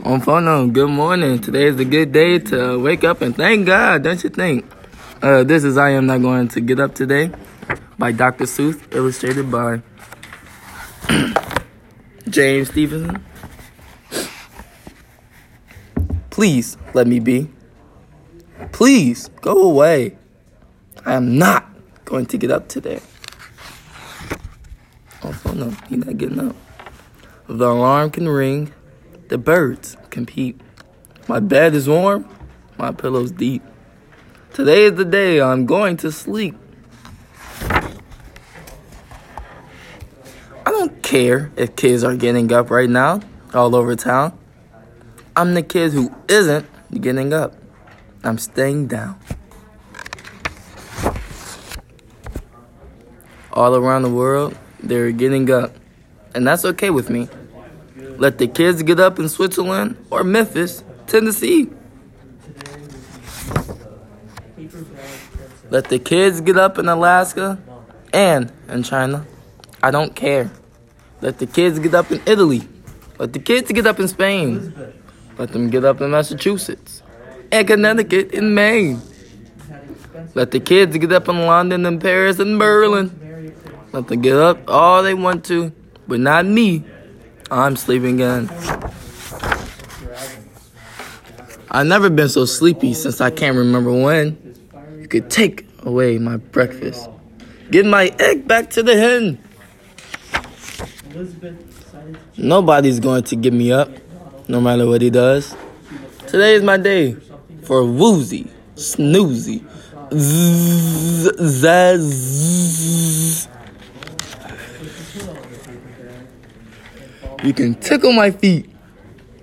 On phone, good morning. Today is a good day to wake up and thank God, don't you think? Uh, this is I Am Not Going to Get Up Today by Dr. Seuss, illustrated by James Stevenson. Please let me be. Please go away. I am not going to get up today. Oh, phone, no, he's not getting up. The alarm can ring the birds compete. My bed is warm, my pillow's deep. Today is the day I'm going to sleep. I don't care if kids are getting up right now all over town. I'm the kid who isn't getting up. I'm staying down. All around the world, they're getting up. And that's okay with me. Let the kids get up in Switzerland or Memphis, Tennessee. Let the kids get up in Alaska and in China. I don't care. Let the kids get up in Italy. Let the kids get up in Spain. Let them get up in Massachusetts and Connecticut and Maine. Let the kids get up in London and Paris and Berlin. Let them get up all they want to, but not me. I'm sleeping in. I've never been so sleepy since I can't remember when. You could take away my breakfast. Give my egg back to the hen. Nobody's going to get me up, no matter what he does. Today is my day for woozy, snoozy, zazz. You can tickle my feet.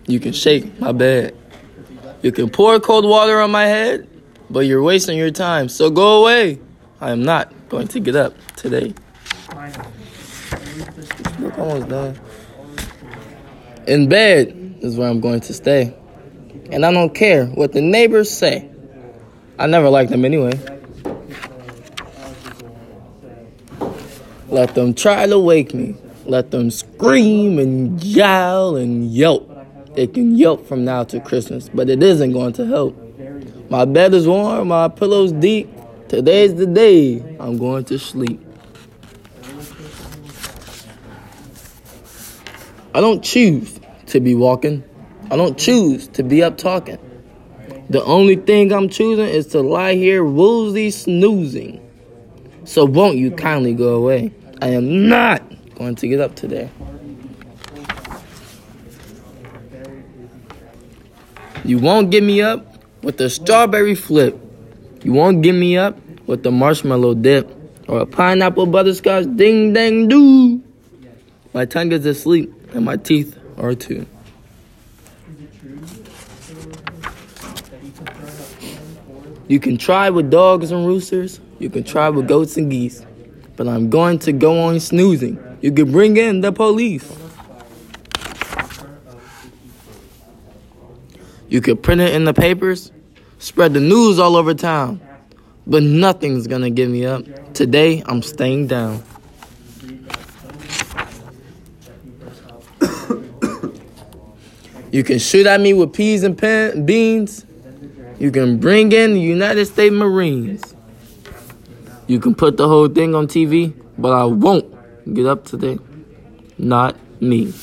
You can shake my bed. You can pour cold water on my head, but you're wasting your time. So go away. I am not going to get up today. Almost done. In bed is where I'm going to stay. And I don't care what the neighbors say. I never liked them anyway. Let them try to wake me. Let them scream and yowl and yelp. They can yelp from now to Christmas, but it isn't going to help. My bed is warm, my pillow's deep. Today's the day I'm going to sleep. I don't choose to be walking. I don't choose to be up talking. The only thing I'm choosing is to lie here woozy snoozing. So won't you kindly go away? I am not going to get up today. You won't get me up with the strawberry flip. You won't get me up with the marshmallow dip or a pineapple butterscotch ding dang doo. My tongue is asleep and my teeth are too. You can try with dogs and roosters. You can try with goats and geese. But I'm going to go on snoozing. You can bring in the police. You could print it in the papers, spread the news all over town. But nothing's gonna get me up. Today, I'm staying down. you can shoot at me with peas and beans. You can bring in the United States Marines. You can put the whole thing on TV, but I won't get up today. Not me.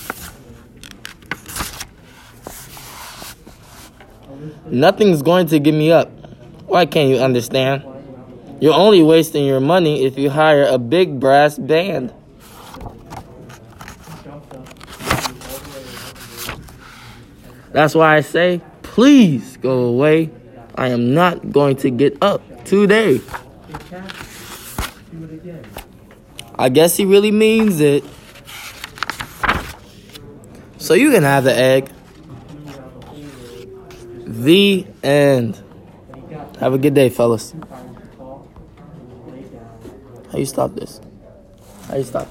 Nothing's going to get me up. Why can't you understand? You're only wasting your money if you hire a big brass band. That's why I say, please go away. I am not going to get up today. I guess he really means it. So you can have the egg. The end. Have a good day, fellas. How you stop this? How you stop?